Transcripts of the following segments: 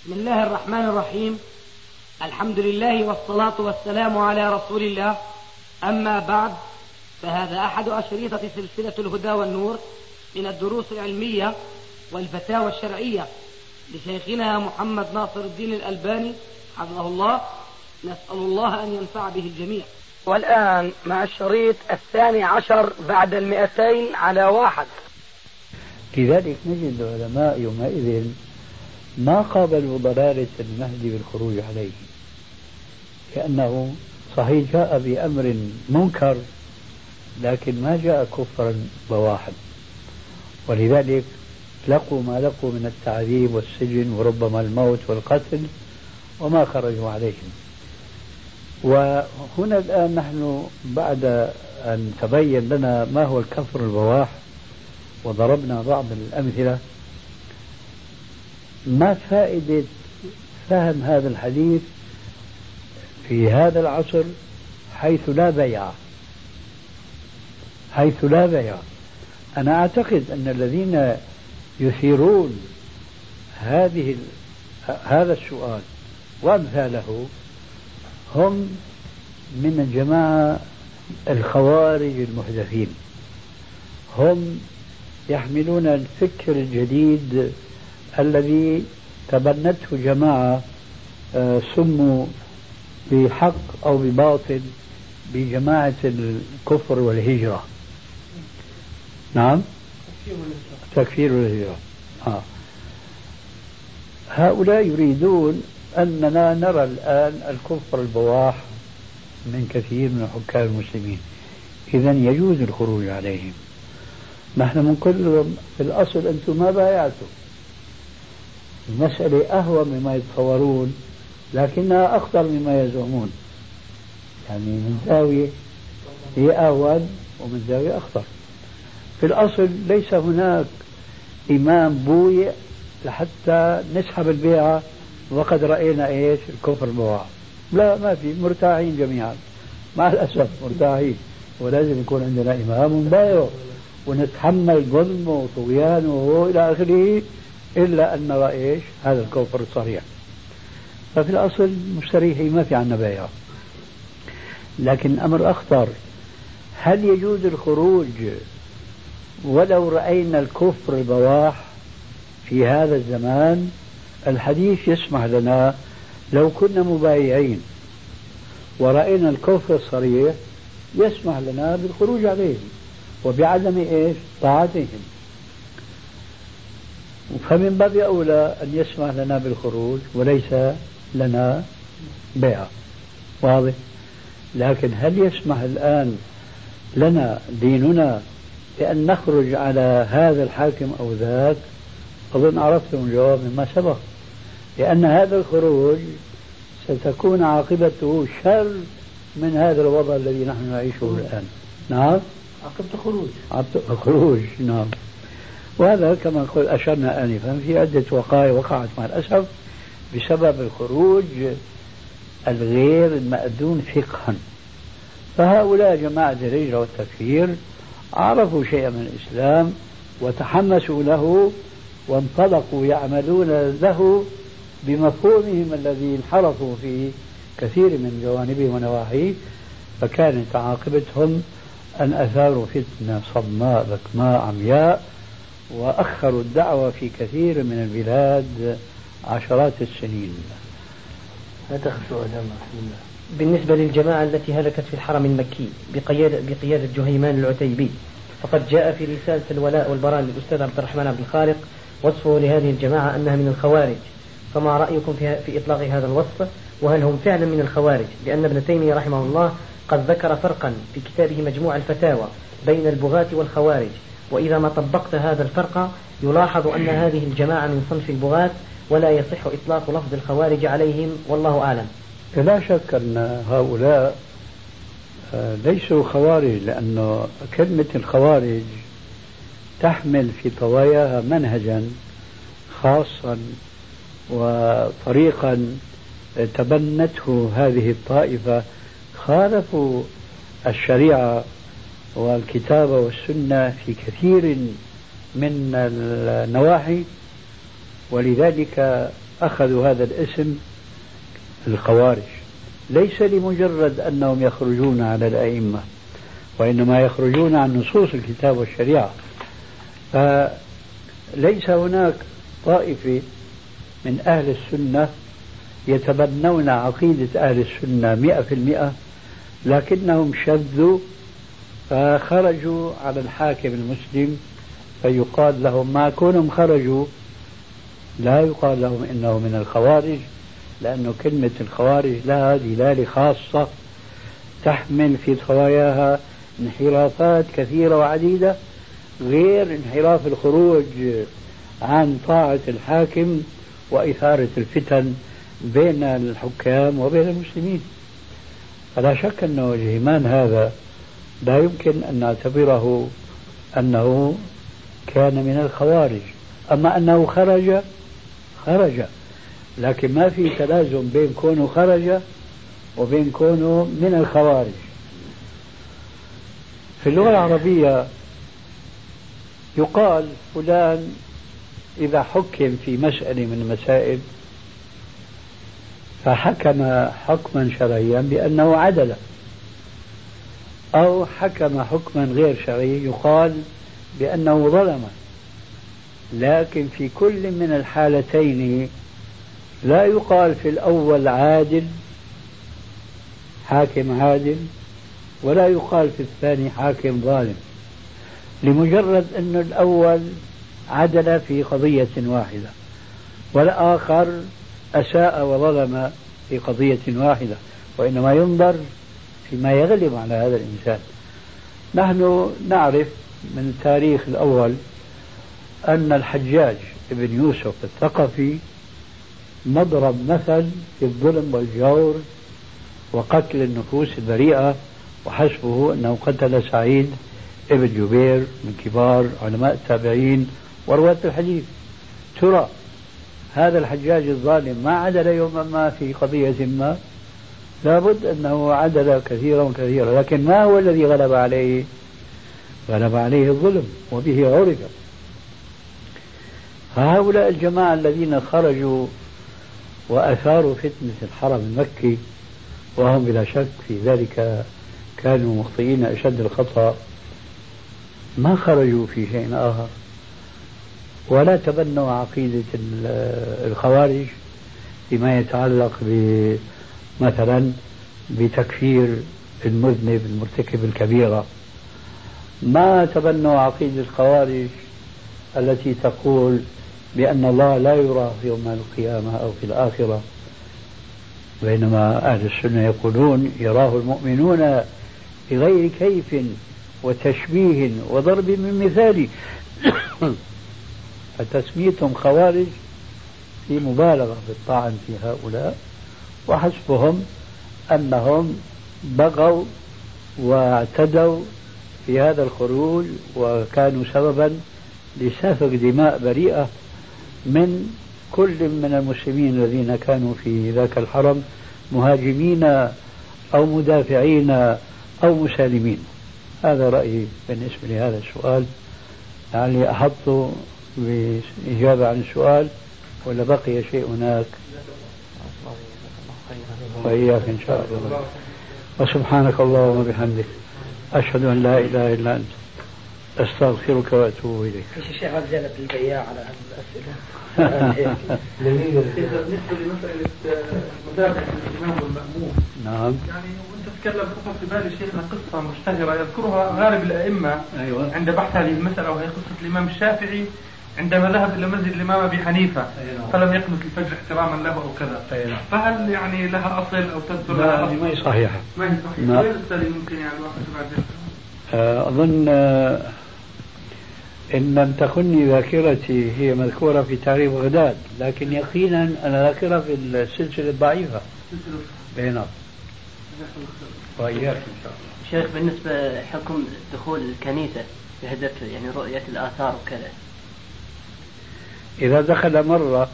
بسم الله الرحمن الرحيم. الحمد لله والصلاة والسلام على رسول الله. أما بعد فهذا أحد أشريطة سلسلة الهدى والنور من الدروس العلمية والفتاوى الشرعية لشيخنا محمد ناصر الدين الألباني حفظه الله. نسأل الله أن ينفع به الجميع. والآن مع الشريط الثاني عشر بعد المئتين على واحد. لذلك نجد العلماء يومئذ ما قابلوا ضلالة المهدي بالخروج عليه. لأنه صحيح جاء بأمر منكر لكن ما جاء كفرا بواحا ولذلك لقوا ما لقوا من التعذيب والسجن وربما الموت والقتل وما خرجوا عليهم. وهنا الآن نحن بعد أن تبين لنا ما هو الكفر البواح وضربنا بعض الأمثلة. ما فائدة فهم هذا الحديث في هذا العصر حيث لا بيع حيث لا بيع. أنا أعتقد أن الذين يثيرون هذه هذا السؤال وأمثاله هم من الجماعة الخوارج المحدثين. هم يحملون الفكر الجديد الذي تبنته جماعة آه، سموا بحق أو بباطل بجماعة الكفر والهجرة. نعم؟ تكفير والهجرة. آه. هؤلاء يريدون أننا نرى الآن الكفر البواح من كثير من حكام المسلمين. إذا يجوز الخروج عليهم. نحن بنقول في الأصل أنتم ما بايعتم المسألة أهون مما يتصورون لكنها أخطر مما يزعمون. يعني من زاوية هي أهون ومن زاوية أخطر. في الأصل ليس هناك إمام بويع لحتى نسحب البيعة وقد رأينا إيش؟ الكفر بواع. لا ما في مرتاحين جميعا. مع الأسف مرتاحين. ولازم يكون عندنا إمام بايع ونتحمل ظلمه وطغيانه وإلى آخره. إلا أن نرى إيش؟ هذا الكفر الصريح. ففي الأصل مستريحين ما في عنا بيع. لكن أمر أخطر. هل يجوز الخروج ولو رأينا الكفر البواح في هذا الزمان؟ الحديث يسمح لنا لو كنا مبايعين ورأينا الكفر الصريح يسمح لنا بالخروج عليهم وبعدم إيش؟ طاعتهم. فمن باب أولى أن يسمح لنا بالخروج وليس لنا بيع. واضح؟ لكن هل يسمح الآن لنا ديننا بأن نخرج على هذا الحاكم أو ذاك؟ أظن عرفتم الجواب مما سبق لأن هذا الخروج ستكون عاقبته شر من هذا الوضع الذي نحن نعيشه الآن. نعم؟ عقبة خروج عقبة خروج نعم. وهذا كما قلت أشرنا آنفا في عدة وقائع وقعت مع الأسف بسبب الخروج الغير المأذون فقها. فهؤلاء جماعة الهجرة والتكفير عرفوا شيئا من الإسلام وتحمسوا له وانطلقوا يعملون له بمفهومهم الذي انحرفوا في كثير من جوانبه ونواحيه فكانت عاقبتهم أن أثاروا فتنة صماء بكماء عمياء وأخروا الدعوة في كثير من البلاد عشرات السنين. هذا سؤال بالنسبة للجماعة التي هلكت في الحرم المكي بقيادة, بقيادة جهيمان العتيبي فقد جاء في رسالة الولاء والبراء للأستاذ عبد الرحمن عبد الخالق وصفه لهذه الجماعة أنها من الخوارج. فما رأيكم في, في إطلاق هذا الوصف؟ وهل هم فعلا من الخوارج؟ لأن ابن تيمية رحمه الله قد ذكر فرقا في كتابه مجموع الفتاوى بين البغاة والخوارج. وإذا ما طبقت هذا الفرق يلاحظ أن هذه الجماعة من صنف البغاة ولا يصح إطلاق لفظ الخوارج عليهم والله أعلم. لا شك أن هؤلاء آه، ليسوا خوارج لأنه كلمة الخوارج تحمل في طواياها منهجا خاصا وطريقا تبنته هذه الطائفة خالفوا الشريعة والكتاب والسنة في كثير من النواحي ولذلك أخذوا هذا الاسم الخوارج. ليس لمجرد أنهم يخرجون على الأئمة وإنما يخرجون عن نصوص الكتاب والشريعة. فليس هناك طائفة من أهل السنة يتبنون عقيدة أهل السنة مئة في المئة لكنهم شذوا فخرجوا على الحاكم المسلم فيقال لهم ما كونهم خرجوا لا يقال لهم إنه من الخوارج لأن كلمة الخوارج لها دلالة خاصة تحمل في خواياها انحرافات كثيرة وعديدة غير انحراف الخروج عن طاعة الحاكم وإثارة الفتن بين الحكام وبين المسلمين. فلا شك أنه الهيمان هذا لا يمكن أن نعتبره أنه كان من الخوارج. أما أنه خرج خرج. لكن ما في تلازم بين كونه خرج وبين كونه من الخوارج. في اللغة العربية يقال فلان إذا حكم في مسألة من المسائل فحكم حكما شرعيا بأنه عدل. أو حكم حكما غير شرعي يقال بأنه ظلم. لكن في كل من الحالتين لا يقال في الأول عادل حاكم عادل ولا يقال في الثاني حاكم ظالم. لمجرد أن الأول عدل في قضية واحدة والآخر أساء وظلم في قضية واحدة وإنما ينظر فيما يغلب على هذا الإنسان. نحن نعرف من التاريخ الأول أن الحجاج ابن يوسف الثقفي مضرب مثل في الظلم والجور وقتل النفوس البريئة وحسبه أنه قتل سعيد ابن جبير من كبار علماء التابعين ورواة الحديث. ترى هذا الحجاج الظالم ما عدل يوما ما في قضية ما لابد أنه عدل كثيرا وكثيرا لكن ما هو الذي غلب عليه؟ غلب عليه الظلم وبه عرف هؤلاء الجماعة الذين خرجوا وأثاروا فتنة الحرم المكي وهم بلا شك في ذلك كانوا مخطئين أشد الخطأ. ما خرجوا في شيء آخر. ولا تبنوا عقيدة الخوارج فيما يتعلق مثلا بتكفير المذنب المرتكب الكبيرة. ما تبنوا عقيدة الخوارج التي تقول بأن الله لا يرى يوم القيامة أو في الآخرة؟ بينما أهل السنة يقولون يراه المؤمنون بغير كيف وتشبيه وضرب من مثال. فتسميتهم خوارج في مبالغة في الطعن في هؤلاء؟ وحسبهم أنهم بغوا واعتدوا في هذا الخروج وكانوا سببا لسفك دماء بريئة من كل من المسلمين الذين كانوا في ذاك الحرم مهاجمين أو مدافعين أو مسالمين. هذا رأيي بالنسبة لهذا السؤال. لعلي أحط بإجابة عن السؤال ولا بقي شيء هناك. وإياك إن شاء الله وسبحانك اللهم وبحمدك أشهد أن لا إله إلا أنت أستغفرك وأتوب إليك. إيش الشيخ زينب البياع على هذه الأسئلة؟ بالنسبة لمسألة متابعة الإمام والمأموم. نعم. يعني وأنت تتكلم خطر في بالي شيخنا قصة مشتهرة يذكرها غالب الأئمة أيوة. عند بحث هذه المسألة وهي قصة الإمام الشافعي عندما ذهب إلى مسجد الإمام أبي حنيفة أيوة. فلم يقنت الفجر احتراما له أو كذا أيوة. فهل يعني لها أصل أو تذكر لا لها هذه أصل؟ ما هي صحيحة. ما هي صحيحة. لا. غير التالي ممكن يعني الواحد بعد آه، أظن آه، إن لم تخني ذاكرتي هي مذكورة في تاريخ بغداد لكن يقينا أنا ذاكرة في السلسلة الضعيفة بينات وإياك إن شاء الله شيخ بالنسبة حكم دخول الكنيسة بهدف يعني رؤية الآثار وكذا إذا دخل مرة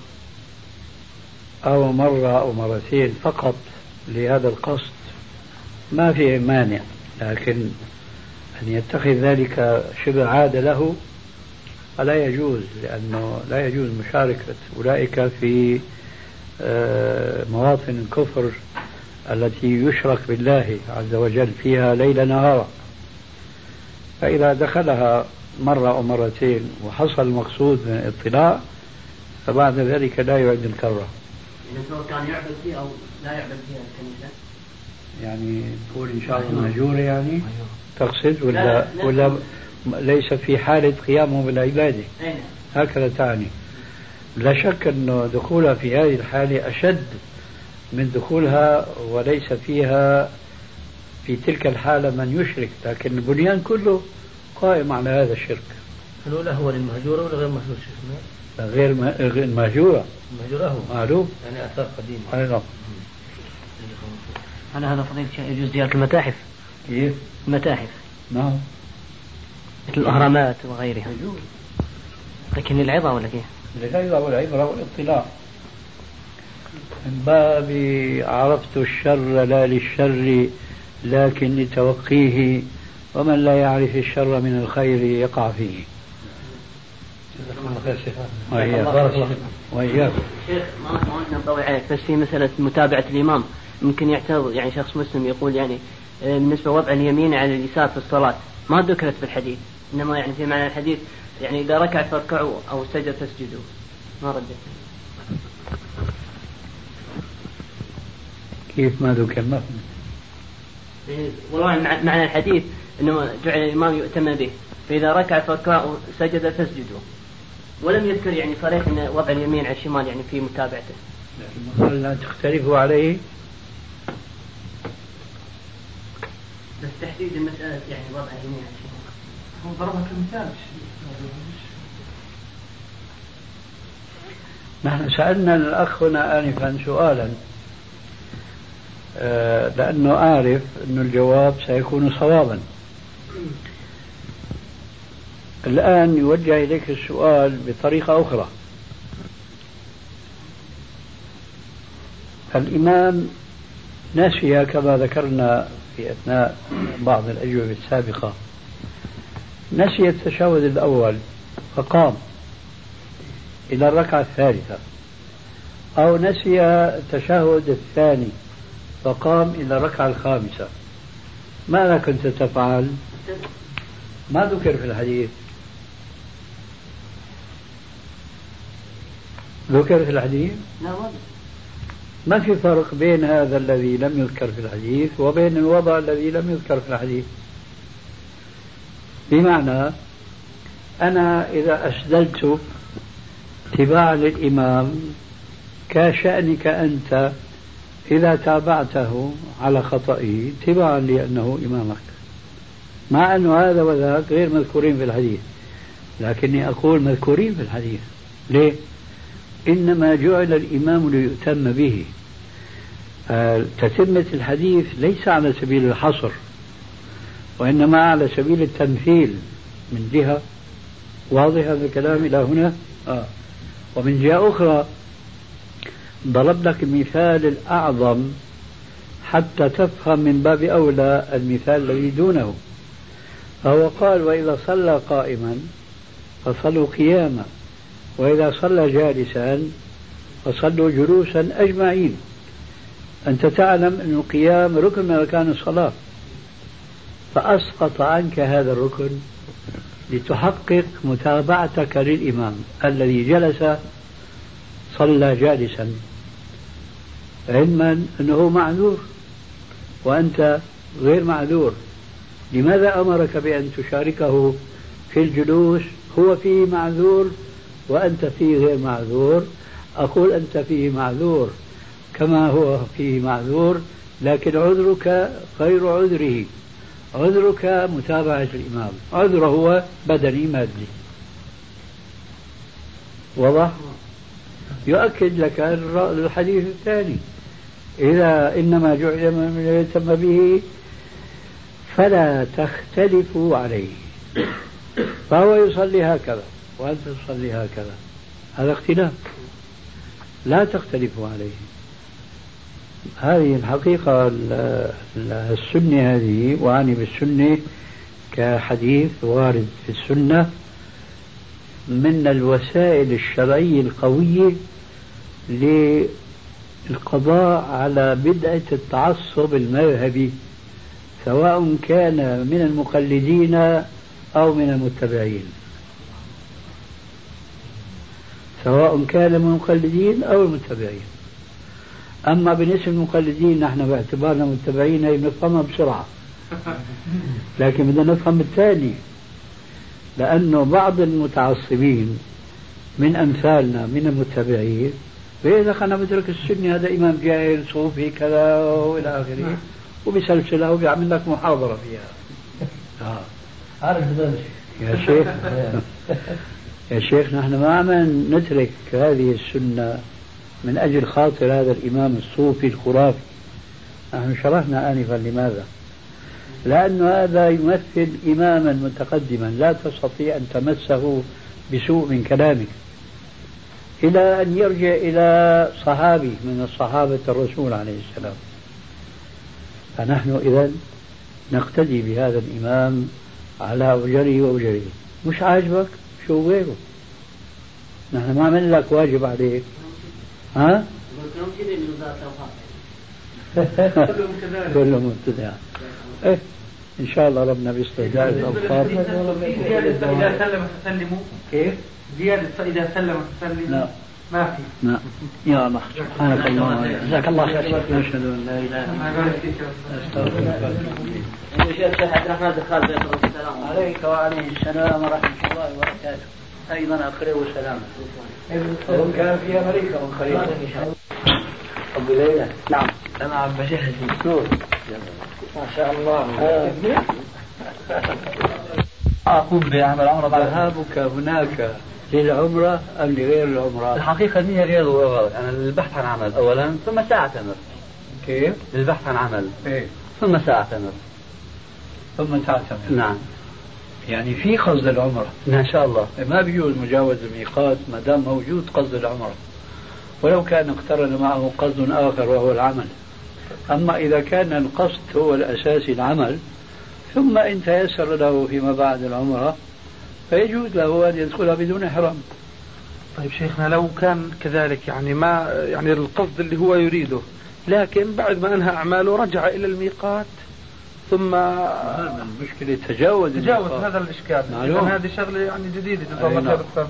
أو مرة أو مرتين فقط لهذا القصد ما في مانع لكن أن يتخذ ذلك شبه عادة له فلا يجوز لأنه لا يجوز مشاركة أولئك في آه، مواطن الكفر التي يشرك بالله عز وجل فيها ليل نهارا فإذا دخلها مرة أو مرتين وحصل المقصود من الاطلاع فبعد ذلك لا يعد الكرة. يعني سواء كان يعبد فيها أو لا يعبد فيها الكنيسة يعني تقول إن شاء الله مهجورة يعني؟ أيوه. تقصد ولا لا لا ولا ليس في حالة قيامه بالعبادة؟ نعم. هكذا تعني. لا شك أن دخولها في هذه الحالة أشد من دخولها وليس فيها في تلك الحالة من يشرك لكن البنيان كله قائم على هذا الشرك. الأولى هو للمهجورة ولا غير مهجور شيخنا؟ غير المهجورة. المهجورة هو. معلوم. يعني آثار قديمة. أي نعم. على هذا فضيلة يجوز زيارة المتاحف. كيف؟ المتاحف. نعم. مثل الأهرامات وغيرها. يجوز لكن للعظة ولا كيف؟ للعظة والعبرة والاطلاع. من باب عرفت الشر لا للشر لكن لتوقيه ومن لا يعرف الشر من الخير يقع فيه. وإياك. وإياك. شيخ ما ما عليك بس في مسألة متابعة الإمام. ممكن يعترض يعني شخص مسلم يقول يعني آه، بالنسبة وضع اليمين على اليسار في الصلاة ما ذكرت في الحديث. إنما يعني في معنى الحديث يعني إذا ركع فاركعوا أو سجد فاسجدوا. ما ردت. كيف ما ذكر ما والله معنى الحديث إنه جعل الإمام يؤتم به. فإذا ركع فاركعوا سجد فاسجدوا. ولم يذكر يعني صريح إن وضع اليمين على الشمال يعني في متابعته. لكن لا تختلفوا عليه؟ بس تحديد المسألة يعني وضع اليمين على الشمال. هو ضربها كمثال. نحن سألنا الأخ هنا آنفا سؤالا. آه، لأنه عارف أن الجواب سيكون صوابا. الآن يوجه إليك السؤال بطريقة أخرى. الإمام نسي كما ذكرنا في أثناء بعض الأجوبة السابقة. نسي التشهد الأول فقام إلى الركعة الثالثة. أو نسي التشهد الثاني فقام إلى الركعة الخامسة. ماذا كنت تفعل؟ ما ذكر في الحديث؟ ذكر في الحديث؟ لا ما في فرق بين هذا الذي لم يذكر في الحديث وبين الوضع الذي لم يذكر في الحديث؟ بمعنى أنا إذا أسدلت اتباعا للإمام كشأنك أنت إذا تابعته على خطئه اتباعا لأنه إمامك. مع أن هذا وذاك غير مذكورين في الحديث. لكني أقول مذكورين في الحديث. ليه؟ إنما جعل الإمام ليؤتم به. آه، تتمة الحديث ليس على سبيل الحصر وإنما على سبيل التمثيل. من جهة واضح هذا الكلام إلى هنا؟ آه. ومن جهة أخرى ضرب لك المثال الأعظم حتى تفهم من باب أولى المثال الذي دونه. فهو قال وإذا صلى قائما فصلوا قياما وإذا صلى جالسا فصلوا جلوسا أجمعين. أنت تعلم أن القيام ركن من أركان الصلاة. فأسقط عنك هذا الركن لتحقق متابعتك للإمام الذي جلس صلى جالسا. علما أنه معذور وأنت غير معذور. لماذا أمرك بأن تشاركه في الجلوس؟ هو فيه معذور وأنت فيه غير معذور. أقول أنت فيه معذور كما هو فيه معذور لكن عذرك غير عذره. عذرك متابعة الإمام. عذره هو بدني مادي. واضح؟ يؤكد لك الحديث الثاني. إذا إنما جعل من يتم به فلا تختلفوا عليه. فهو يصلي هكذا وأنت تصلي هكذا. هذا اختلاف. لا تختلفوا عليه. هذه الحقيقة السنة هذه وأعني بالسنة كحديث وارد في السنة من الوسائل الشرعية القوية القضاء على بدعة التعصب المذهبي. سواء كان من المقلدين أو من المتبعين. سواء كان من المقلدين أو المتبعين. أما بالنسبة للمقلدين نحن باعتبارنا متبعين هي بنفهمها بسرعة. لكن بدنا نفهم الثاني. لأنه بعض المتعصبين من أمثالنا من المتبعين فإذا أنا بدرك السني هذا إمام جاهل صوفي كذا وإلى آخره. وبسلسلة وبيعمل لك محاضرة فيها. آه. يا شيخ. يا شيخ نحن ما عم نترك هذه السنة من أجل خاطر هذا الإمام الصوفي الخرافي. نحن شرحنا آنفا لماذا؟ لأن هذا يمثل إماما متقدما لا تستطيع أن تمسه بسوء من كلامك. إلى أن يرجع إلى صحابي من الصحابة الرسول عليه السلام. فنحن إذا نقتدي بهذا الإمام على أوجره وأوجره مش عاجبك؟ شو غيره؟ نحن ما عمل لك واجب عليك. ها؟ كلهم مبتدع إيه إن شاء الله ربنا بيستهداء الأوقات. إذا سلم تسلموا كيف؟ زيادة فإذا سلم تسلموا لا ما في. نعم يا الله. سبحانك اللهم جزاك الله خير نشهد أن لا إله إلا الله. عليك وعليه السلام ورحمة الله وبركاته. أيضا اقرئ سلاما وهم كان في أمريكا من قريب أبو ليلى. نعم. أنا عم بجهز دكتور ما شاء الله. أقوم بعمل عمره بعد ذهابك هناك للعمرة أم لغير العمرة؟ الحقيقة النية غير أنا للبحث عن عمل. أولا ثم سأعتمر. كيف؟ للبحث عن عمل. إيه؟ ثم سأعتمر. ثم تعتمر نعم. يعني في قصد العمرة. إن شاء الله. ما بيجوز مجاوز الميقات ما دام موجود قصد العمرة. ولو كان اقترن معه قصد آخر وهو العمل. أما إذا كان القصد هو الأساسي العمل ثم إن تيسر له فيما بعد العمرة فيجوز له أن يدخلها بدون إحرام. طيب شيخنا لو كان كذلك يعني ما يعني القصد اللي هو يريده لكن بعد ما أنهى أعماله رجع إلى الميقات ثم المشكلة تجاوز تجاوز هذا الإشكال. معلوم هذه شغلة يعني جديدة جزاه الله نعم. خير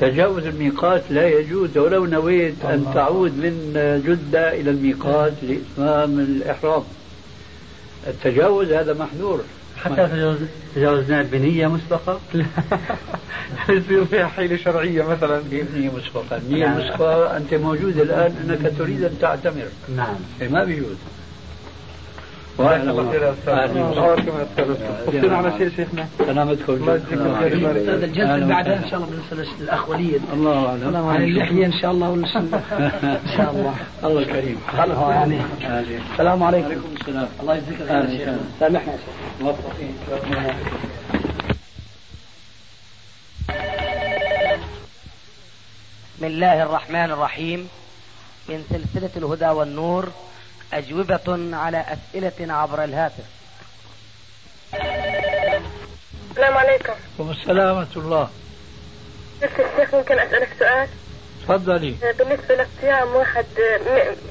تجاوز الميقات لا يجوز ولو نويت أن تعود من جدة إلى الميقات لإتمام الإحرام. التجاوز هذا محذور. حتى تجاوز تجاوزنا بنية مسبقة؟ يصير فيها حيلة شرعية مثلا؟ بنية مسبقة، النية نعم. مسبقة أنت موجود الآن أنك تريد أن تعتمر. نعم. إيه، ما بيجوز. وأهلا وسهلا. على شيء شيخنا؟ سلامتكم الله يجزيكم خير الجلسة بعدها إن شاء الله بالنسبة للأخ وليد الله أعلم. عن اللحية إن شاء الله والسنة إن شاء الله. الله كريم خلها يعني. السلام عليكم. وعليكم السلام. الله يجزيك خير سامحنا يا شيخ. موفقين. بسم الله الرحمن الرحيم. من سلسلة الهدى والنور أجوبة على أسئلة عبر الهاتف. السلام عليكم. السلام ورحمة الله. الشيخ ممكن أسألك سؤال؟ تفضلي. بالنسبة لصيام واحد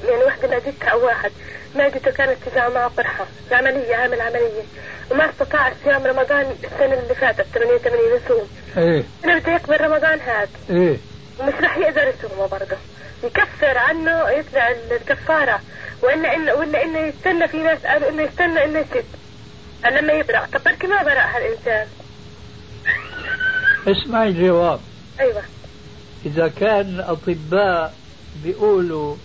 يعني واحدة معدتها أو واحد معدته كانت تجاه معه قرحة عملية عامل عملية وما استطاع صيام رمضان السنة اللي فاتت 88 يصوم إيه. أنا بدي يقبل رمضان هذا. إيه. ومش راح يقدر يصومه برضه. يكفر عنه يطلع الكفارة. وإلا إن ولا إنه يستنى في ناس قالوا إنه يستنى إنه يسد لما يبرأ طب بركي ما برأ هالإنسان؟ اسمعي الجواب أيوه. إذا كان الأطباء بيقولوا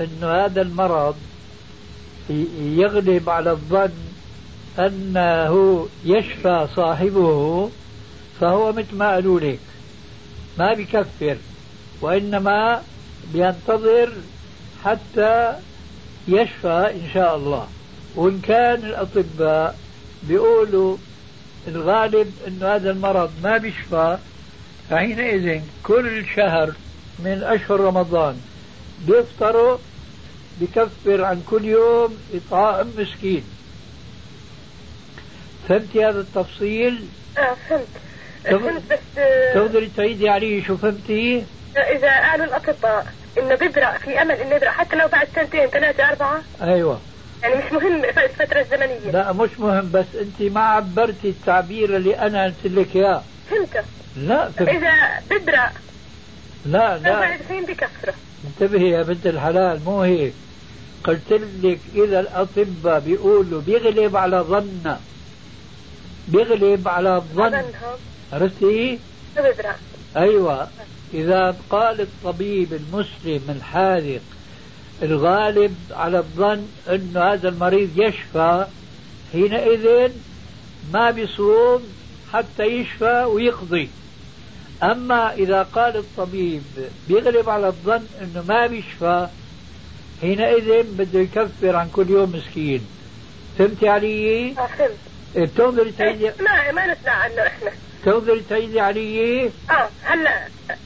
أنه هذا المرض يغلب على الظن أنه يشفى صاحبه فهو مثل ما قالوا لك. ما بيكفر وإنما بينتظر حتى يشفى إن شاء الله وإن كان الأطباء بيقولوا الغالب أن هذا المرض ما بيشفى فحينئذ كل شهر من أشهر رمضان بيفطروا بكفر عن كل يوم إطعام مسكين فهمتي هذا التفصيل؟ آه فهمت فهمت بس آه، تقدري تعيدي عليه شو فهمتي؟ إذا قالوا الأطباء إنه بيبرأ في أمل إنه يبرأ حتى لو بعد سنتين ثلاثة أربعة. أيوه. يعني مش مهم الفترة الزمنية. لا مش مهم بس أنت ما عبرتي التعبير اللي أنا قلت لك إياه. فهمت لا فهمت. إذا بيبرأ لا لا. بكفره انتبهي يا بنت الحلال مو هيك. قلت لك إذا الأطباء بيقولوا بيغلب على ظن. بيغلب على الظن عرفتي؟ أيوه. إذا قال الطبيب المسلم الحاذق الغالب على الظن انه هذا المريض يشفى حينئذ ما بيصوم حتى يشفى ويقضي. أما إذا قال الطبيب بيغلب على الظن أنه ما بيشفى حينئذ بده يكفر عن كل يوم مسكين. فهمتي علي؟ فهمت بتقدري تعيدي ما ما نسمع عنه إحنا. بتقدري تعيدي علي؟ آه هلا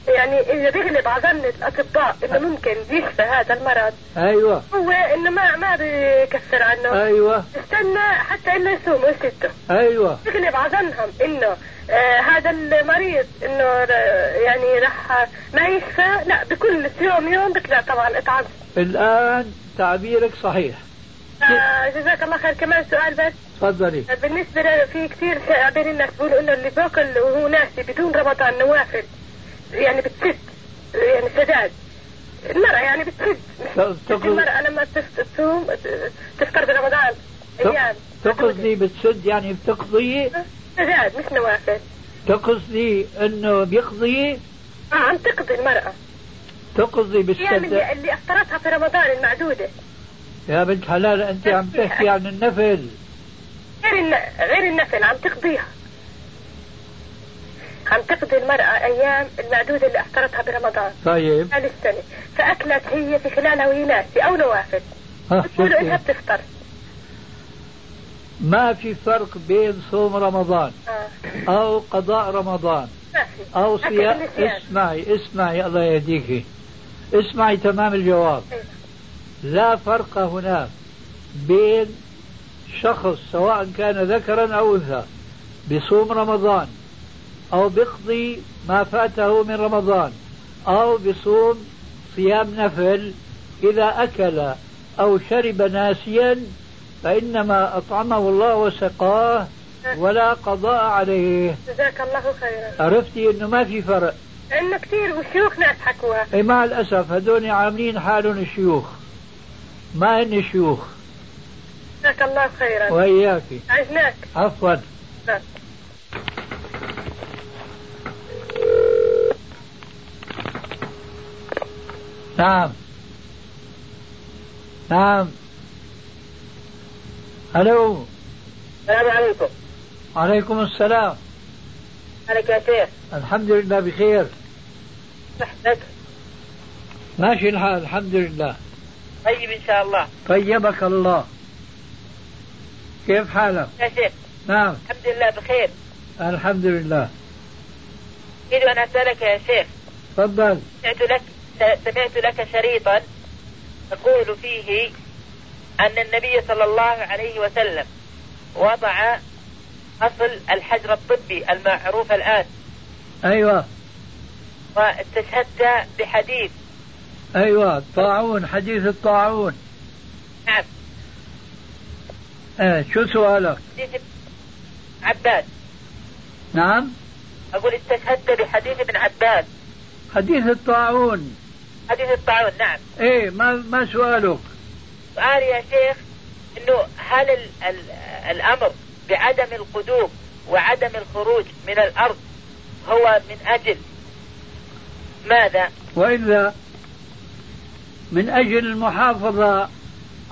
يعني إذا بيغلب على ظن الأطباء إنه ممكن يشفى هذا المرض. أيوه. هو إنه ما ما بيكفر عنه. أيوه. استنى حتى إنه يصوم ويسده أيوه. يغلب على ظنهم إنه آه هذا المريض إنه آه، يعني راح ما يشفى. لا بكل يوم يوم بيطلع طبعا اطعام الآن تعبيرك صحيح. جزاك الله خير. كمان سؤال بس. تفضلي. بالنسبة ل- في كثير بين الناس بيقولوا إنه اللي باكل وهو ناسي بدون رمضان نوافل. يعني بتسد. يعني سداد. المرأة يعني بتسد. ت- تقصد- المرأة لما تصوم تفطر برمضان. أيام. تقصدي بتسد يعني بتقضي؟ سداد مش نوافل. تقصدي إنه بيقضي؟ آه عم تقضي المرأة. تقصدي الأيام اللي, بالسد اللي أفطرتها في رمضان المعدودة. يا بنت حلال أنت عم تحكي عن النفل. غير الن... غير النفل عم تقضيها. عم تقضي المرأة أيام المعدودة اللي أفطرتها برمضان. طيب. خلال السنة. فأكلت هي في خلالها وهي ناسي أو نوافل. ها بتقولوا إنها بتفطر. ما في فرق بين صوم رمضان آه. أو قضاء رمضان حتى صيام. اسمعي اسمعي الله يهديك اسمعي تمام الجواب. إيه. لا فرق هناك بين شخص سواء كان ذكرا أو أنثى بصوم رمضان أو بيقضي ما فاته من رمضان أو بصوم صيام نفل إذا أكل أو شرب ناسيا فإنما أطعمه الله وسقاه ولا قضاء عليه. جزاك الله خيرا. عرفتي إنه ما في فرق. لأنه كثير وشيوخ ناس حكوها. اي مع الأسف هذول عاملين حالهم الشيوخ. ما هن شيوخ. جزاك الله خيرا. وإياك. عزناك عفوا. نعم. نعم. ألو. السلام عليكم. عليكم السلام. عليك يا شيخ. الحمد لله بخير. صحتك ماشي الحال الحمد لله. طيب إن شاء الله. طيبك الله. كيف حالك؟ يا شيخ نعم. الحمد لله بخير. الحمد لله. أريد أن أسألك يا شيخ. تفضل. سمعت لك سمعت لك شريطا تقول فيه أن النبي صلى الله عليه وسلم وضع أصل الحجر الطبي المعروف الآن. أيوه. واستشهدت بحديث أيوه الطاعون حديث الطاعون. نعم. آه شو سؤالك؟ حديث ابن عباس. نعم. أقول استشهدت بحديث ابن عباس. حديث الطاعون. حديث الطاعون نعم. إيه ما ما سؤالك؟ سؤالي يا شيخ إنه هل ال ال الأمر بعدم القدوم وعدم الخروج من الأرض هو من أجل ماذا؟ وإلا من أجل المحافظة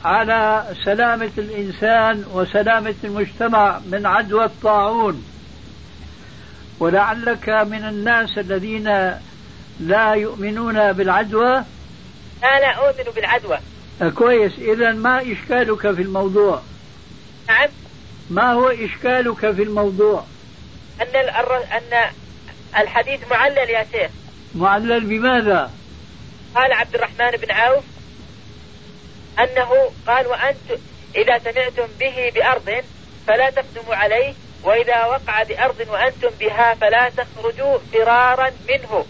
على سلامة الإنسان وسلامة المجتمع من عدوى الطاعون. ولعلك من الناس الذين لا يؤمنون بالعدوى. لا لا أؤمن بالعدوى. كويس. اذا ما إشكالك في الموضوع؟ نعم. ما هو إشكالك في الموضوع؟ الر- أن الحديث معلل يا شيخ. معلل بماذا؟ قال عبد الرحمن بن عوف أنه قال وأنت إذا سمعتم به بأرض فلا تقدموا عليه وإذا وقع بأرض وأنتم بها فلا تخرجوا فرارا منه.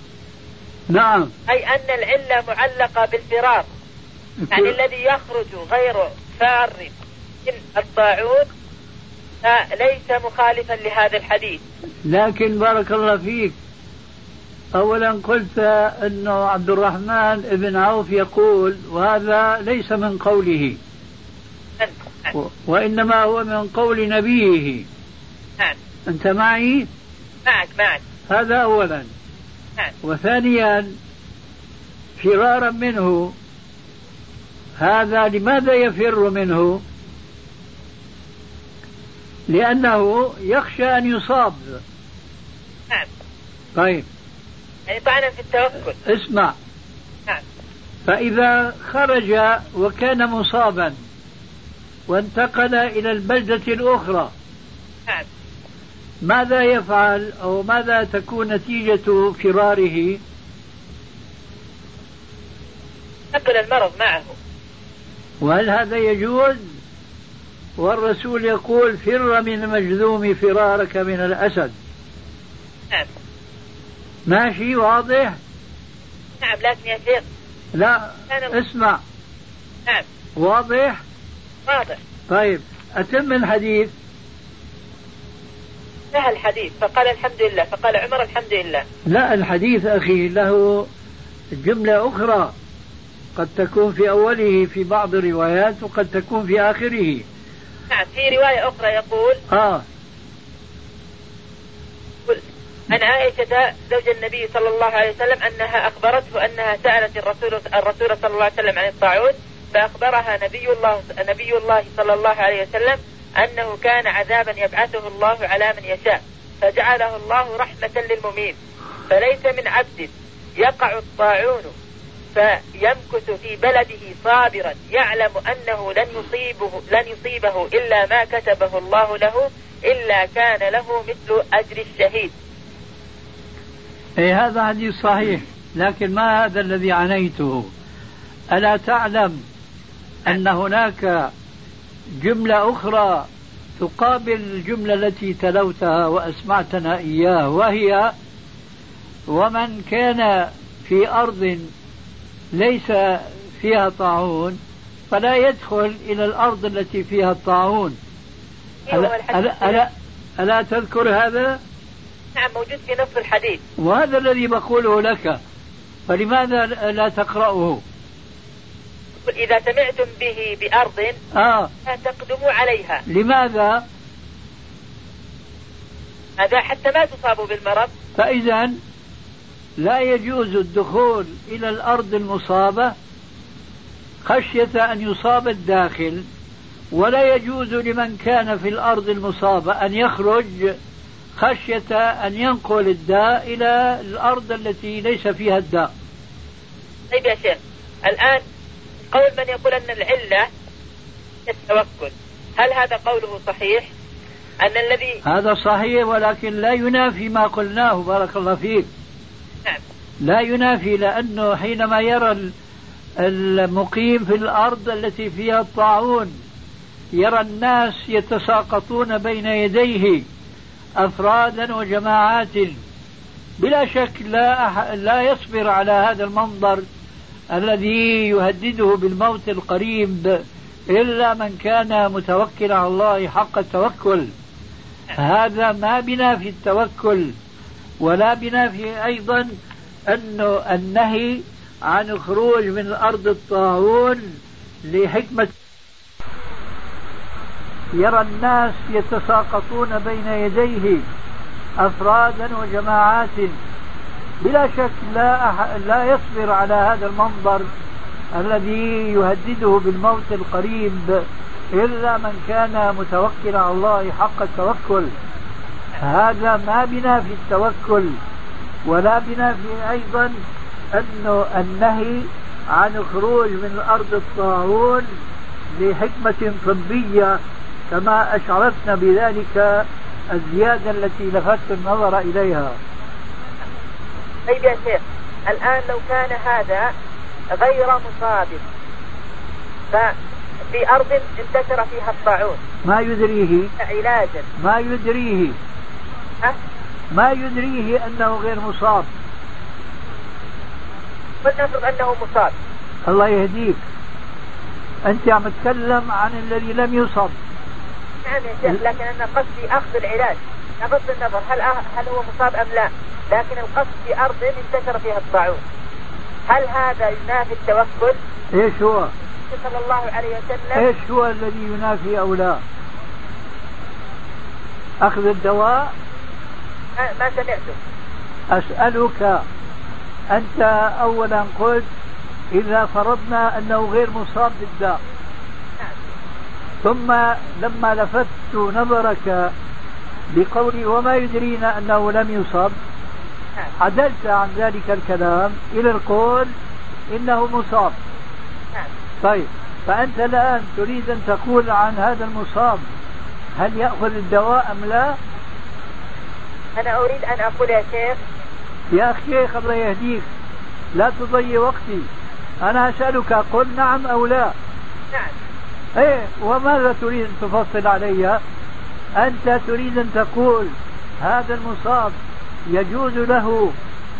نعم. أي أن العلة معلقة بالفرار. يعني الذي يخرج غير فار من الطاعون ليس مخالفا لهذا الحديث. لكن بارك الله فيك أولا قلت أنه عبد الرحمن بن عوف يقول وهذا ليس من قوله وإنما هو من قول نبيه. أنت معي؟ معك معك. هذا أولا. وثانيا فرارا منه هذا لماذا يفر منه؟ لأنه يخشى أن يصاب. طيب. يعني طعنا في التوكل. اسمع. نعم. فإذا خرج وكان مصابا وانتقل إلى البلدة الأخرى نعم. ماذا يفعل أو ماذا تكون نتيجة فراره؟ نقل المرض معه. وهل هذا يجوز؟ والرسول يقول فر من المجذوم فرارك من الأسد. نعم. ماشي واضح؟ نعم لكن يا شيخ. لا اسمع. نعم. واضح؟ واضح. طيب أتم الحديث؟ انتهى الحديث. فقال الحمد لله. فقال عمر الحمد لله. لا الحديث أخي له جملة أخرى. قد تكون في أوله في بعض الروايات وقد تكون في آخره. نعم في رواية أخرى يقول آه. عن عائشة زوج النبي صلى الله عليه وسلم أنها أخبرته أنها سألت الرسول الرسول صلى الله عليه وسلم عن الطاعون فأخبرها نبي الله نبي الله صلى الله عليه وسلم أنه كان عذابا يبعثه الله على من يشاء فجعله الله رحمة للممين فليس من عبد يقع الطاعون فيمكث في بلده صابرا يعلم أنه لن يصيبه لن يصيبه إلا ما كتبه الله له إلا كان له مثل أجر الشهيد. أي هذا حديث صحيح لكن ما هذا الذي عنيته؟ ألا تعلم أن هناك جملة أخرى تقابل الجملة التي تلوتها وأسمعتنا إياه وهي ومن كان في أرض ليس فيها طاعون فلا يدخل إلى الأرض التي فيها الطاعون. ألا, ألا, ألا, ألا تذكر هذا؟ نعم موجود في نص الحديث وهذا الذي بقوله لك فلماذا لا تقرأه؟ إذا سمعتم به بأرض آه لا تقدموا عليها لماذا؟ هذا حتى ما تصابوا بالمرض فإذا لا يجوز الدخول إلى الأرض المصابة خشية أن يصاب الداخل ولا يجوز لمن كان في الأرض المصابة أن يخرج خشية أن ينقل الداء إلى الأرض التي ليس فيها الداء. طيب يا شيخ الآن قول من يقول أن العلة التوكل هل هذا قوله صحيح؟ أن الذي هذا صحيح ولكن لا ينافي ما قلناه بارك الله فيك. نعم. لا ينافي لأنه حينما يرى المقيم في الأرض التي فيها الطاعون يرى الناس يتساقطون بين يديه. أفرادا وجماعات بلا شك لا أح... لا يصبر على هذا المنظر الذي يهدده بالموت القريب إلا من كان متوكلا على الله حق التوكل. هذا ما بنا في التوكل ولا بنا في أيضا أنه النهي عن الخروج من الأرض الطاعون لحكمة يرى الناس يتساقطون بين يديه أفرادا وجماعات. بلا شك لا أح... لا يصبر على هذا المنظر الذي يهدده بالموت القريب إلا من كان متوكلا على الله حق التوكل. هذا ما بنا في التوكل ولا بنا في أيضا أنه النهي عن الخروج من الأرض الطاعون لحكمة طبية كما أشعرتنا بذلك الزيادة التي لفت النظر إليها. طيب يا شيخ الآن لو كان هذا غير مصاب ففي أرض انتشر فيها الطاعون ما يدريه؟ علاجا. ما يدريه؟ ما يدريه أنه غير مصاب؟ ولنفرض أنه مصاب. الله يهديك. أنت عم تتكلم عن الذي لم يصب. نعم يا شيخ لكن أنا قصدي أخذ العلاج بغض النظر هل هل هو مصاب أم لا لكن القصد في أرض انتشر فيها الطاعون هل هذا ينافي التوكل؟ إيش هو؟ صلى الله عليه وسلم إيش هو الذي ينافي أو لا؟ أخذ الدواء؟ ما سمعته أسألك أنت اولا قلت إذا فرضنا أنه غير مصاب بالداء ثم لما لفت نظرك بقولي وما يدرينا أنه لم يصب عدلت عن ذلك الكلام إلى القول إنه مصاب. طيب فأنت الآن تريد أن تقول عن هذا المصاب هل يأخذ الدواء أم لا؟ أنا أريد أن أقول يا شيخ. يا شيخ الله يهديك. لا تضيع وقتي. أنا أسألك قل نعم أو لا؟ نعم. إيه وماذا تريد ان تفصل علي؟ أنت تريد أن تقول هذا المصاب يجوز له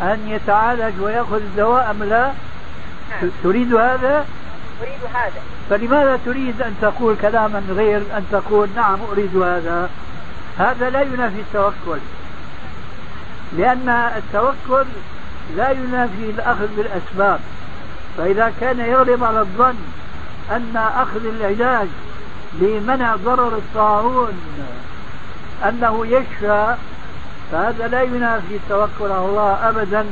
أن يتعالج ويأخذ الدواء أم لا؟ نعم. تريد هذا؟ أريد هذا. فلماذا تريد أن تقول كلاما غير أن تقول نعم أريد هذا؟ هذا لا ينافي التوكل. لأن التوكل لا ينافي الأخذ بالأسباب. فإذا كان يغلب على الظن أن أخذ العلاج لمنع ضرر الطاعون أنه يشفى فهذا لا ينافي التوكل على الله أبدا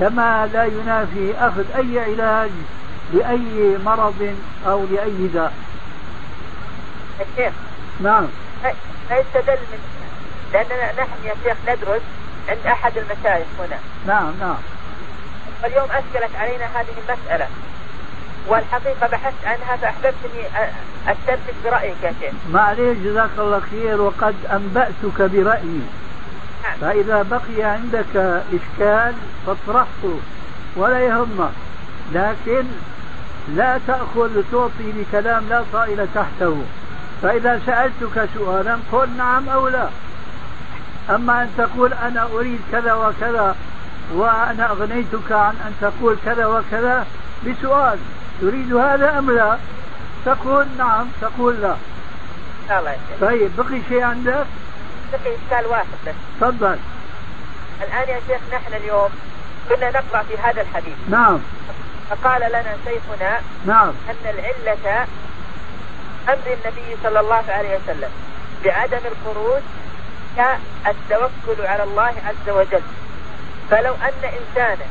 كما لا ينافي أخذ أي علاج لأي مرض أو لأي داء. الشيخ نعم. لا يستدل من لأننا نحن يا شيخ ندرس عند أحد المشايخ هنا. نعم نعم. واليوم أشكلت علينا هذه المسألة. والحقيقة بحثت عنها فأحببت أني أستنتج برأيك يا شيخ. معليش جزاك الله خير وقد أنبأتك برأيي. فإذا بقي عندك إشكال فاطرحه ولا يهمك. لكن لا تأخذ تعطي بكلام لا طائل تحته. فإذا سألتك سؤالا قل نعم أو لا. أما أن تقول أنا أريد كذا وكذا وأنا أغنيتك عن أن تقول كذا وكذا بسؤال. تريد هذا أم لا؟ تقول نعم تقول لا. طيب بقي شيء عندك؟ بقي إشكال واحد بس. تفضل. الآن يا شيخ نحن اليوم كنا نقرأ في هذا الحديث. نعم. فقال لنا شيخنا نعم. أن العلة أمر النبي صلى الله عليه وسلم بعدم الخروج كالتوكل على الله عز وجل. فلو أن إنسانا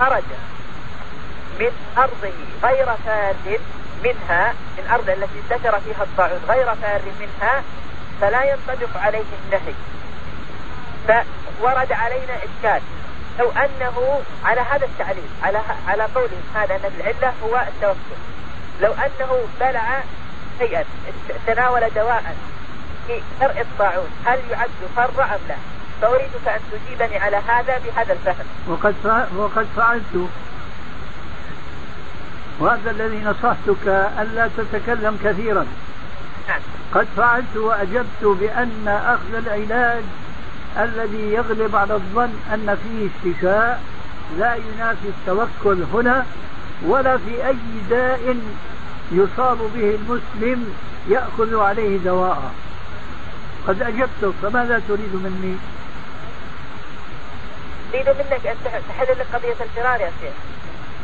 خرج من أرضه غير فار منها من أرض التي انتشر فيها الطاعون غير فار منها فلا ينطبق عليه النهي. فورد علينا إشكال. لو أنه على هذا التعليل على على قولهم هذا أن العلة هو التوكل. لو أنه بلع شيئا تناول دواء في درء الطاعون هل يعد فر أم لا؟ فأريدك أن تجيبني على هذا بهذا الفهم. وقد فعلت وهذا الذي نصحتك ألا تتكلم كثيرا نعم. قد فعلت وأجبت بأن أخذ العلاج الذي يغلب على الظن أن فيه استشفاء لا ينافي التوكل هنا ولا في أي داء يصاب به المسلم يأخذ عليه دواء قد أجبتك فماذا تريد مني؟ أريد منك أن تحل لك قضية الفرار يا شيخ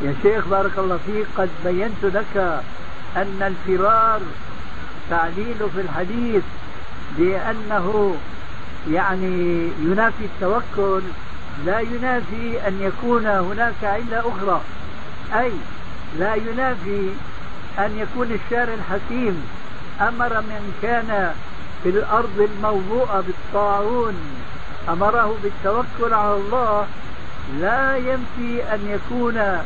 يا شيخ بارك الله فيك قد بينت لك أن الفرار تعليل في الحديث بأنه يعني ينافي التوكل لا ينافي أن يكون هناك علة أخرى أي لا ينافي أن يكون الشارع الحكيم أمر من كان في الأرض الموضوعة بالطاعون أمره بالتوكل على الله لا ينفي أن يكون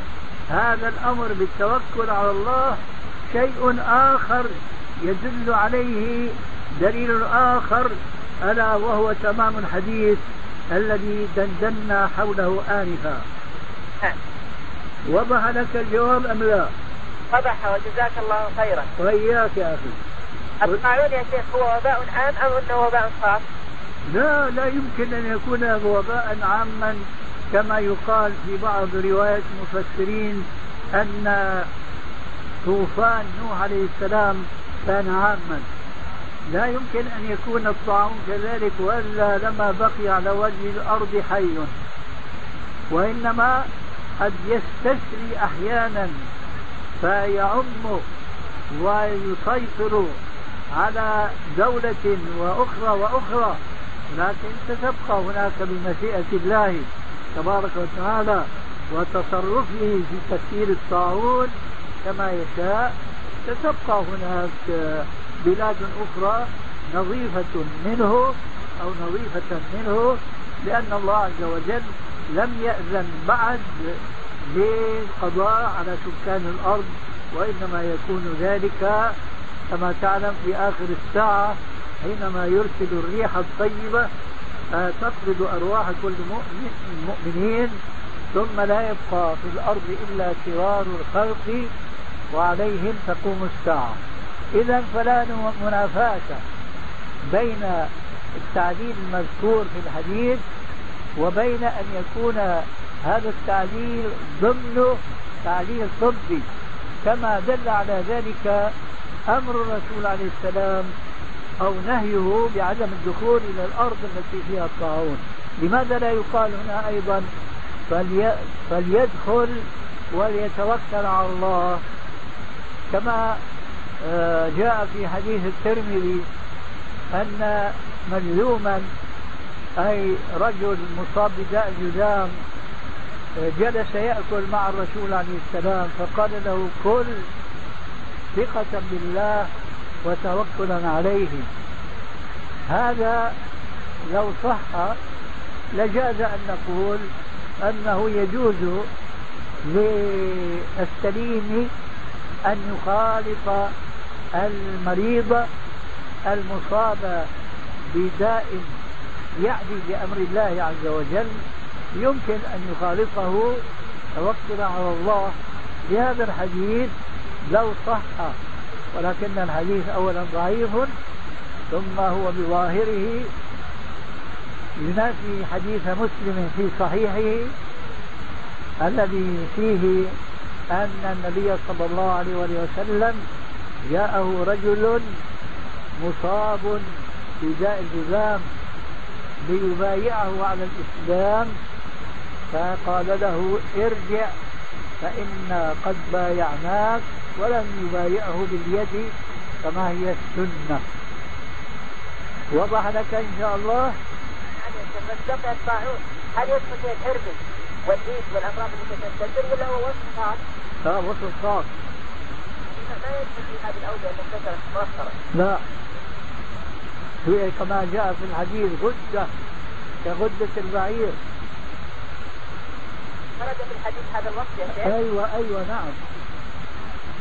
هذا الأمر بالتوكل على الله شيء آخر يدل عليه دليل آخر ألا وهو تمام الحديث الذي دندنا حوله آنفا وضح لك الجواب أم لا؟ وضح وجزاك الله خيرا وإياك يا أخي الطاعون يا شيخ هو وباء عام أم أنه وباء خاص؟ لا لا يمكن أن يكون وباء عاما كما يقال في بعض روايات المفسرين أن طوفان نوح عليه السلام كان عاما. لا يمكن أن يكون الطاعون كذلك وإلا لما بقي على وجه الأرض حي. وإنما قد يستسري أحيانا فيعم ويسيطر على دولة وأخرى وأخرى لكن ستبقى هناك بمشيئة الله. تبارك وتعالى وتصرفه في تسيير الطاعون كما يشاء ستبقى هناك بلاد أخرى نظيفة منه أو نظيفة منه لأن الله عز وجل لم يأذن بعد للقضاء على سكان الأرض وإنما يكون ذلك كما تعلم في آخر الساعة حينما يرسل الريح الطيبة تطرد أرواح كل مؤمن المؤمنين ثم لا يبقى في الأرض إلا شرار الخلق وعليهم تقوم الساعة. إذا فلا منافاة بين التعديل المذكور في الحديث وبين أن يكون هذا التعديل ضمن تعديل طبي. كما دل على ذلك أمر الرسول عليه السلام أو نهيه بعدم الدخول إلى الأرض التي فيها الطاعون. لماذا لا يقال هنا أيضا فلي فليدخل وليتوكل على الله؟ كما آه، جاء في حديث الترمذي أن مجذوما أي رجل مصاب بداء الجذام آه، جلس يأكل مع الرسول عليه السلام فقال له كل ثقة بالله وتوكلا عليه. هذا لو صح لجاز أن نقول أنه يجوز للسليم أن يخالط المريض المصاب بداء يعدي بأمر الله عز وجل. يمكن أن يخالطه. توكلا على الله. بهذا الحديث لو صح ولكن الحديث أولا ضعيف ثم هو بظاهره ينافي حديث مسلم في صحيحه الذي فيه أن النبي صلى الله عليه وسلم جاءه رجل مصاب بداء الجذام ليبايعه على الإسلام فقال له ارجع فإنا قد بايعناك ولم يبايعه باليد كما هي السنة. وضح لك إن شاء الله. الطاعون هل يدخل فيه الحربي والإيد والأمراض التي تنتشر ولا هو وصف خاص؟ لا وصف خاص ما يدخل في هذه الأوجه المنتشرة المؤخرة لا. هي كما جاء في الحديث غدة كغدة البعير. ورد في الحديث هذا الوصف يا شيخ؟ أيوه أيوه نعم.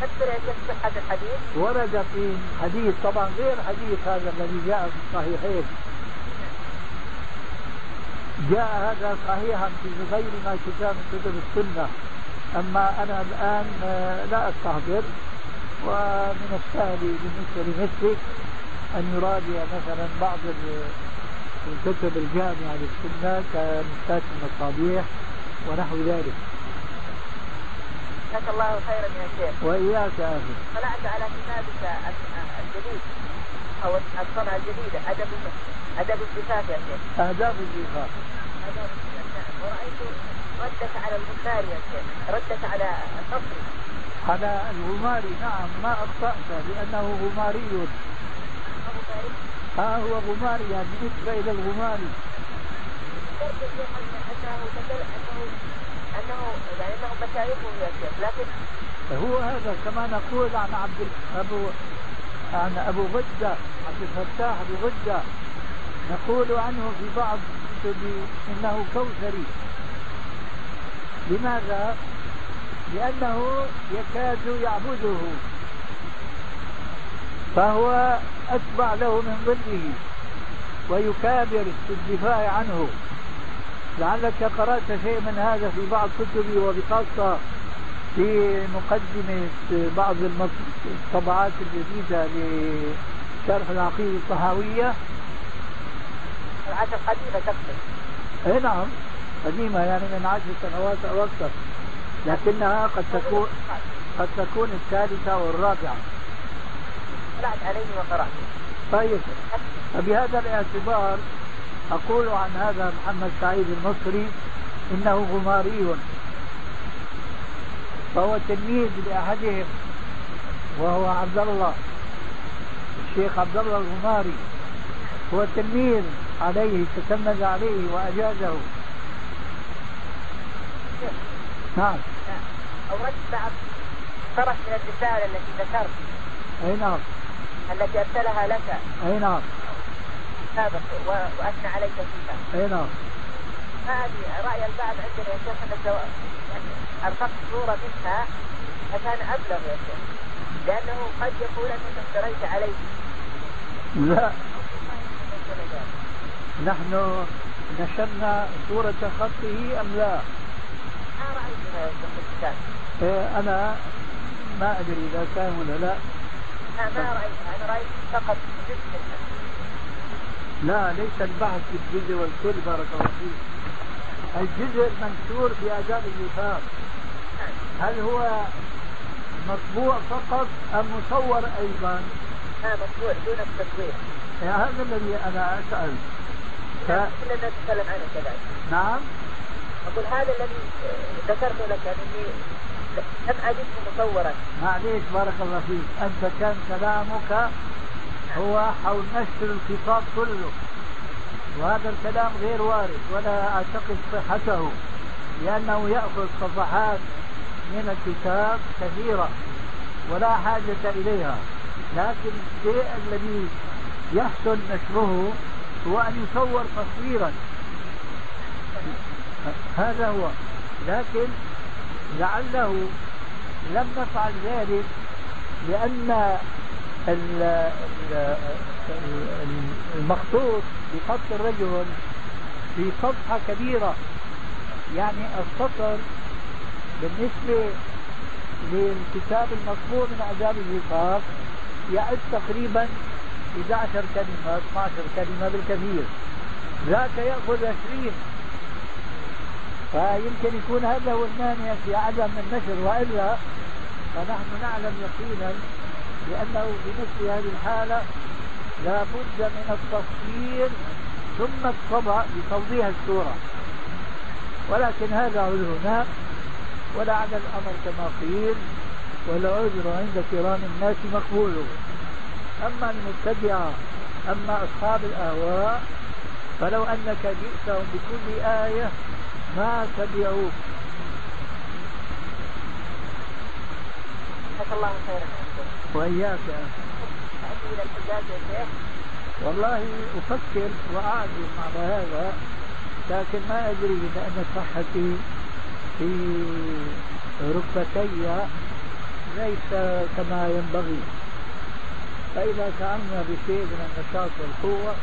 فسر يا شيخ صحة الحديث؟ ورد في حديث طبعا غير حديث هذا الذي جاء في الصحيحين. جاء هذا صحيحا في غير ما كتاب كتب السنة أما أنا الآن آه، لا أستحضر ومن السهل بالنسبة لمثلك أن يراجع مثلا بعض الكتب الجامعة للسنة كمثلات المصابيح. ونحو ذلك. جزاك الله خيرا يا شيخ. وإياك يا أخي. طلعت على كتابك الجديد أو الصنعة الجديدة أدب أدب الزفاف يا شيخ. آداب الزفاف آداب الزفاف نعم ورأيت ردك على الغماري يا شيخ. ردك على النصري على الغماري. نعم ما أخطأت لأنه غماري. ها هو غماري يعني بالنسبة إلى الغماري. هو هذا كما نقول عن عبد ابو عن أبو غدة عبد الفتاح أبو غدة. نقول عنه في بعض الكتب إنه كوثري. لماذا؟ لأنه يكاد يعبده. فهو أتبع له من ظله ويكابر في الدفاع عنه. لعلك قرأت شيء من هذا في بعض كتبي وبخاصة في مقدمة بعض الطبعات الجديدة لشرح العقيدة الطحاوية العهد القديمة تقصد. اي نعم قديمة يعني من عشر سنوات أو أكثر لكنها قد تكون قد تكون الثالثة والرابعة. طلعت عليه وقرأت. طيب فبهذا الاعتبار أقول عن هذا محمد سعيد المصري إنه غماري. فهو تلميذ لأحدهم وهو عبد الله الشيخ عبد الله الغماري. هو تلميذ عليه تتلمذ عليه وأجازه. نعم. أوردت بعض طرف من الرسالة التي ذكرت. أي نعم. التي أرسلها لك. أي نعم. سابق وأثنى عليك فيها. أي نعم. ما أدري رأي البعض عندنا يا شيخ أنك لو يعني أرفقت صورة منها فكان أبلغ يا شيخ. لأنه قد يقول أنك افتريت عليه. لا. نحن نشرنا صورة خطه أم لا؟ ما رأيتها يا شيخ إيه، أنا ما أدري إذا كان ولا لا. لا ما رأيتها. أنا رأيت فقط جزء منها. لا ليس البحث في الجزء والكل بارك الله فيك. الجزء المنشور في آداب الوفاق. هل هو مطبوع فقط أم مصور أيضا؟ لا مطبوع دون التصوير هذا الذي أنا أسأل. ف... كنا نتكلم عنه كذلك. نعم. أقول هذا الذي ذكرت لك أني لم أجده مصورا. معليش بارك الله فيك. أنت كان كلامك هو حول نشر الخطاب كله. وهذا الكلام غير وارد ولا أعتقد صحته لأنه يأخذ صفحات من الكتاب كثيرة ولا حاجة إليها. لكن الشيء الذي يحسن نشره هو أن يصور تصويرا. هذا هو. لكن لعله لم نفعل ذلك لأن المخطوط بخط الرجل في صفحة كبيرة. يعني السطر بالنسبة للكتاب المطبوع من آداب الوفاق يعد تقريبا 11 كلمة 12 كلمة بالكثير. ذاك يأخذ 20 فيمكن يكون هذا هو المانع في عدم النشر وإلا فنحن نعلم يقينا بانه في مثل هذه الحالة لا بد من التصوير ثم الطبع لتوضيح الصورة. ولكن هذا عذرنا ولعل الأمر كما قيل والعذر عند كرام الناس مقبول أما المبتدعه أما أصحاب الاهواء فلو أنك جئتهم بكل آية ما تبعوك. جزاك الله خيرا. وإياك. إلى الحجاج يا شيخ. والله أفكر وأعزم على هذا لكن ما أدري لأن صحتي في ركبتي ليس كما ينبغي. فإذا كعمنا بشيء من النشاط والقوة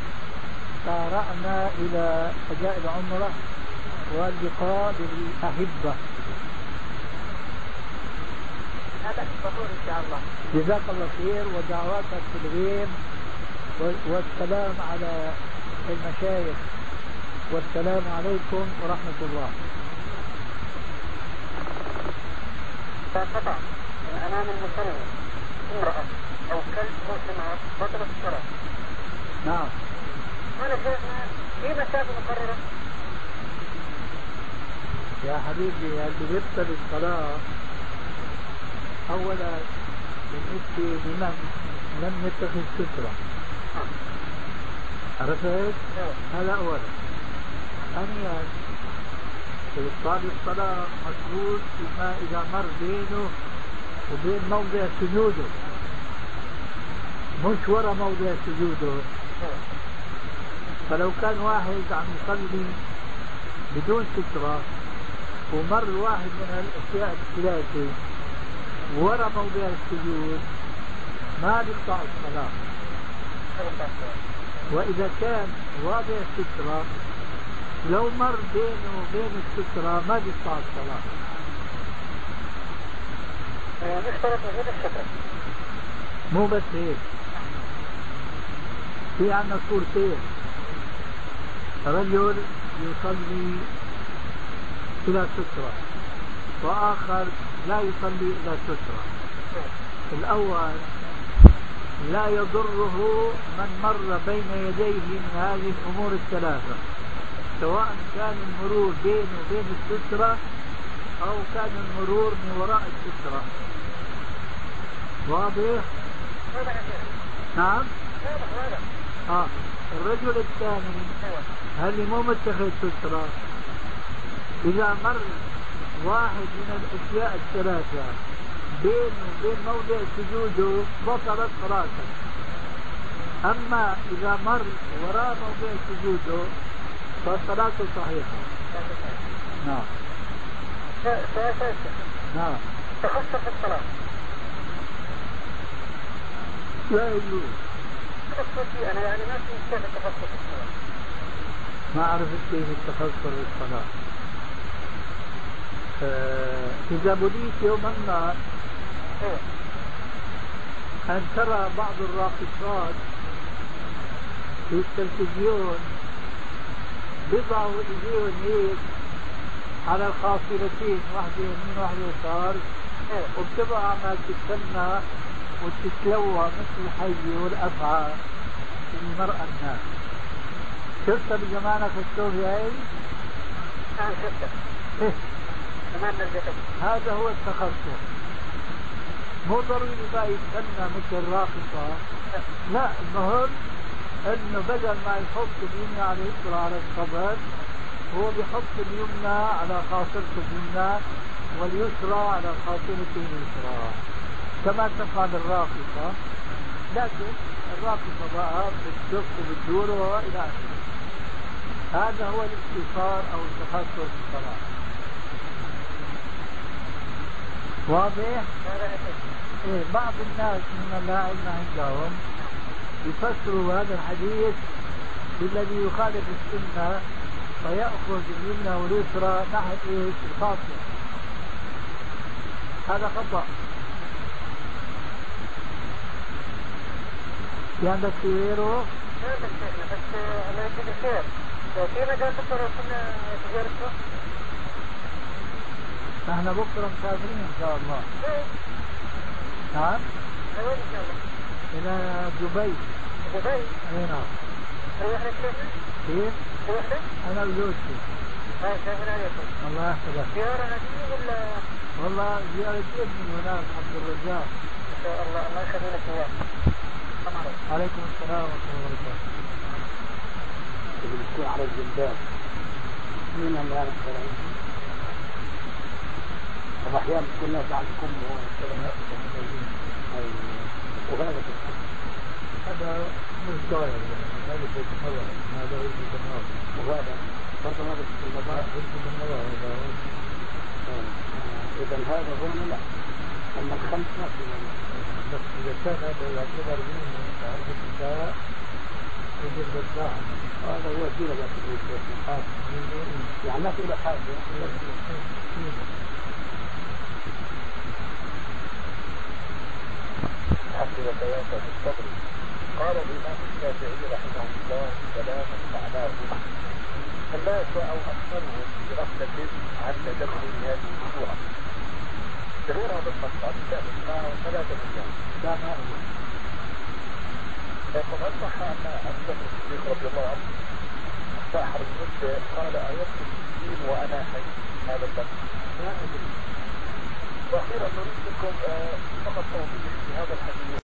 سارعنا إلى أداء العمرة واللقاء بالأحبة. هذا الظهور إن شاء الله. جزاك الله خير ودعواتك في الغيب والسلام على المشايخ. والسلام عليكم ورحمة الله. قطع من أمام المصلي امرأة أو كلب مسلمات بطل الصلاة نعم. هذا شيخنا في مسافة مقررة؟ يا حبيبي اللي بيبطل الصلاة أولا بالنسبة لمن لم يتخذ سترة. عرفت؟ هذا أولا. ثانيا إبطال الصلاة مشروط فيما إذا مر بينه وبين موضع سجوده. مش ورا موضع سجوده. فلو كان واحد عم يصلي بدون سترة ومر واحد من الاشياء الثلاثة ورا موضع السجود ما بيقطع الصلاة. وإذا كان واضع السترة لو مر بينه وبين السترة ما بيقطع الستره مو بس هيك. في عندنا صورتين. رجل يصلي إلى سترة وآخر لا يصلي إلى سترة الأول لا يضره من مر بين يديه من هذه الأمور الثلاثة سواء كان المرور بينه وبين السترة أو كان المرور من وراء السترة واضح؟ نعم؟ آه الرجل الثاني هل مو متخذ سترة إذا مر واحد من الأشياء الثلاثة. بينه وبين موضع سجوده بطلت صلاته أما إذا مر وراء موضع سجوده فصلاته صحيحة. نعم. نعم. تخصص الصلاة. لا يجوز. تخصصي أنا يعني ما في كيف التخصص الصلاة. ما عرفت كيف التخصص للصلاة. آه، إذا بليت يوما ما أن ترى بعض الراقصات في التلفزيون بيضعوا إيديهم هيك على الخاصرتين واحدة يمين واحدة يسار وبتبقى عمال تتسنى وتتلوى مثل الحي والأفعى المرأة الناس. شفتها بزمانك السوري هاي؟ هذا هو التخصص. مو ضروري بقى يتسنى مثل الراقصة لا المهم إنه بدل ما يحط اليمنى على اليسرى على الصدر هو بيحط اليمنى على خاصرته اليمنى واليسرى على خاصرته اليسرى. كما تفعل الراقصة لكن الراقصة بقى بتدق وبتدور وإلى آخره. هذا هو الاختصار أو التخصص في الصلاة واضح؟ إيه بعض الناس ممن لا علم عندهم يفسروا هذا الحديث بالذي يخالف السنة فيأخذ اليمنى واليسرى ناحية إيش؟ الخاصة هذا خطأ في عندك في غيره؟ لا بس بس الله يجزيك خير في مجال كنا تجارته نحن بكرة مسافرين إن شاء الله نعم ان شاء الله؟ إلى دبي دبي؟ أي نعم كيف؟ أنا وزوجتي سافر عليكم الله يحفظك زيارة ولا؟ والله زيارة ابني هناك عبد الرزاق ان شاء الله الله يخلي لك اياه السلام عليكم السلام ورحمة الله وبركاته بتكون على الجلباب من اللي انا واحيانا تكون ناس عندكم وهذا هذا مش ضايع هذا في التمرد هذا في التمرد وهذا برضه هذا في المضاء في التمرد اذا هذا هون لا اما الخمس ما في بس اذا كان هذا يعتبر من تعرف النساء يجب الدفاع هذا هو الدين الذي يعني ما في حاجة. بيان في الصبر قال الإمام الشافعي رحمه الله كلاما معناه. الناس أو أكثرهم بغفلة عن تدبر هذه السورة غيرها بالخطأ بسبب ثلاثة أيام. لا ما هو. فقد صح أن أبو بكر الصديق رضي الله عنه ساحر المدة قال أيكتب الدين وأنا حي. هذا اللفظ لا أدري. وأخيرا نريد منكم فقط توضيح في هذا الحديث.